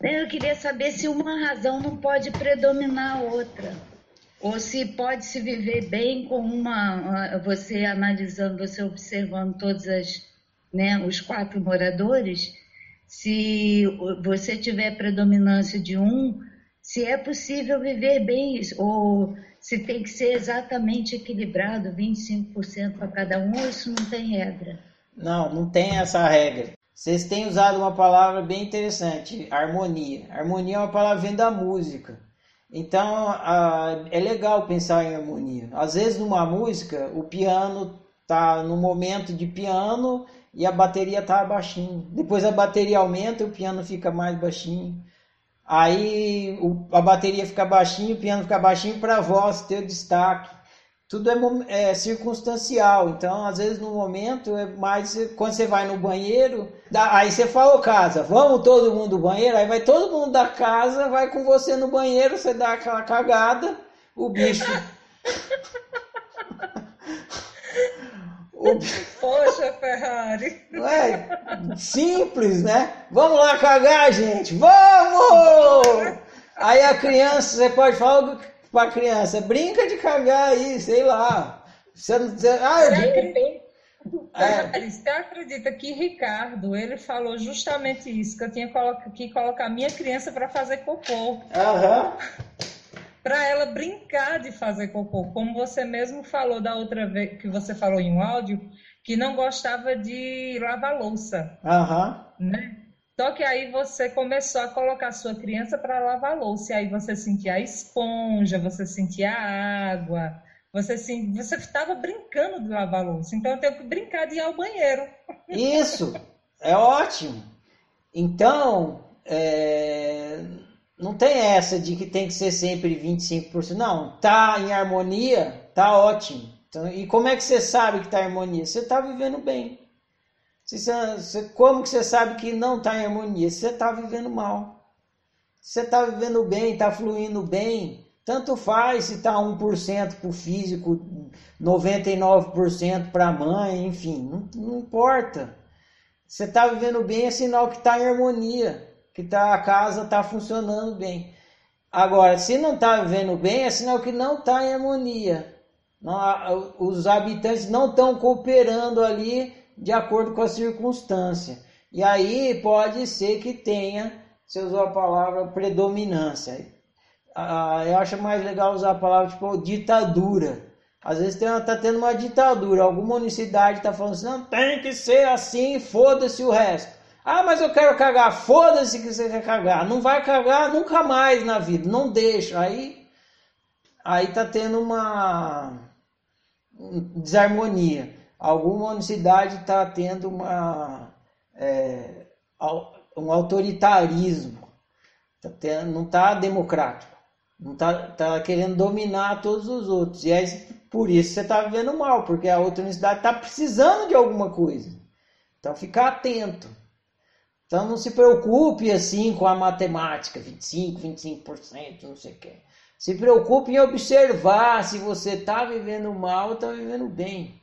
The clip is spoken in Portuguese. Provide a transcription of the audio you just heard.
Eu queria saber se uma razão não pode predominar a outra. Ou se pode se viver bem com uma, você analisando, você observando todas as, né, os quatro moradores, se você tiver predominância de um, se é possível viver bem, ou se tem que ser exatamente equilibrado, 25% para cada um, ou isso não tem regra? Não, não tem essa regra. Vocês têm usado uma palavra bem interessante, harmonia. Harmonia é uma palavra vem da música. Então é legal pensar em harmonia. Às vezes numa música o piano tá no momento de piano e a bateria tá baixinho. Depois a bateria aumenta, o piano fica mais baixinho. Aí o, a bateria fica baixinho, o piano fica baixinho para a voz ter destaque. Tudo é, é, circunstancial, então às vezes no momento é mais quando você vai no banheiro, dá, aí você fala casa, vamos todo mundo no banheiro, aí vai todo mundo da casa, vai com você no banheiro, você dá aquela cagada, o bicho Poxa, Ferrari. É simples, né? Vamos lá cagar, gente. Vamos! Aí a criança, você pode falar para a criança, brinca de cagar aí, sei lá. Você não dizer, ah, eu brinco. É. Você acredita que Ricardo, ele falou justamente isso, que eu tinha que colocar minha criança para fazer cocô. Uhum para ela brincar de fazer cocô, como você mesmo falou da outra vez que você falou em um áudio, que não gostava de lavar louça, uhum. né? Só que aí você começou a colocar sua criança para lavar louça, e aí você sentia a esponja, você sentia a água, você você estava brincando de lavar louça. Então eu tenho que brincar de ir ao banheiro. Isso é ótimo. Então, é, não tem essa de que tem que ser sempre 25%. Não, tá em harmonia, tá ótimo. Então, e como é que você sabe que tá em harmonia? Você tá vivendo bem. Você, como que você sabe que não tá em harmonia? Você tá vivendo mal. Você tá vivendo bem, tá fluindo bem. Tanto faz se tá 1% para o físico, 99% para a mãe, enfim, não, não importa. Você tá vivendo bem é sinal que tá em harmonia que tá, a casa está funcionando bem. Agora, se não está vivendo bem, é sinal que não está em harmonia. Não, os habitantes não estão cooperando ali de acordo com a circunstância. E aí pode ser que tenha, você usou a palavra predominância. Ah, eu acho mais legal usar a palavra tipo ditadura. Às vezes está tendo uma ditadura, alguma universidade está falando assim, não tem que ser assim, foda-se o resto. Ah, mas eu quero cagar. Foda-se que você quer cagar. Não vai cagar nunca mais na vida. Não deixa. Aí, aí tá tendo uma desarmonia. Alguma universidade está tendo uma, é, um autoritarismo. Tá tendo, não está democrático. Não está tá querendo dominar todos os outros. E aí, por isso você está vivendo mal, porque a outra universidade está precisando de alguma coisa. Então fica atento. Então não se preocupe assim com a matemática, 25, 25%, não sei o que. Se preocupe em observar se você está vivendo mal ou está vivendo bem.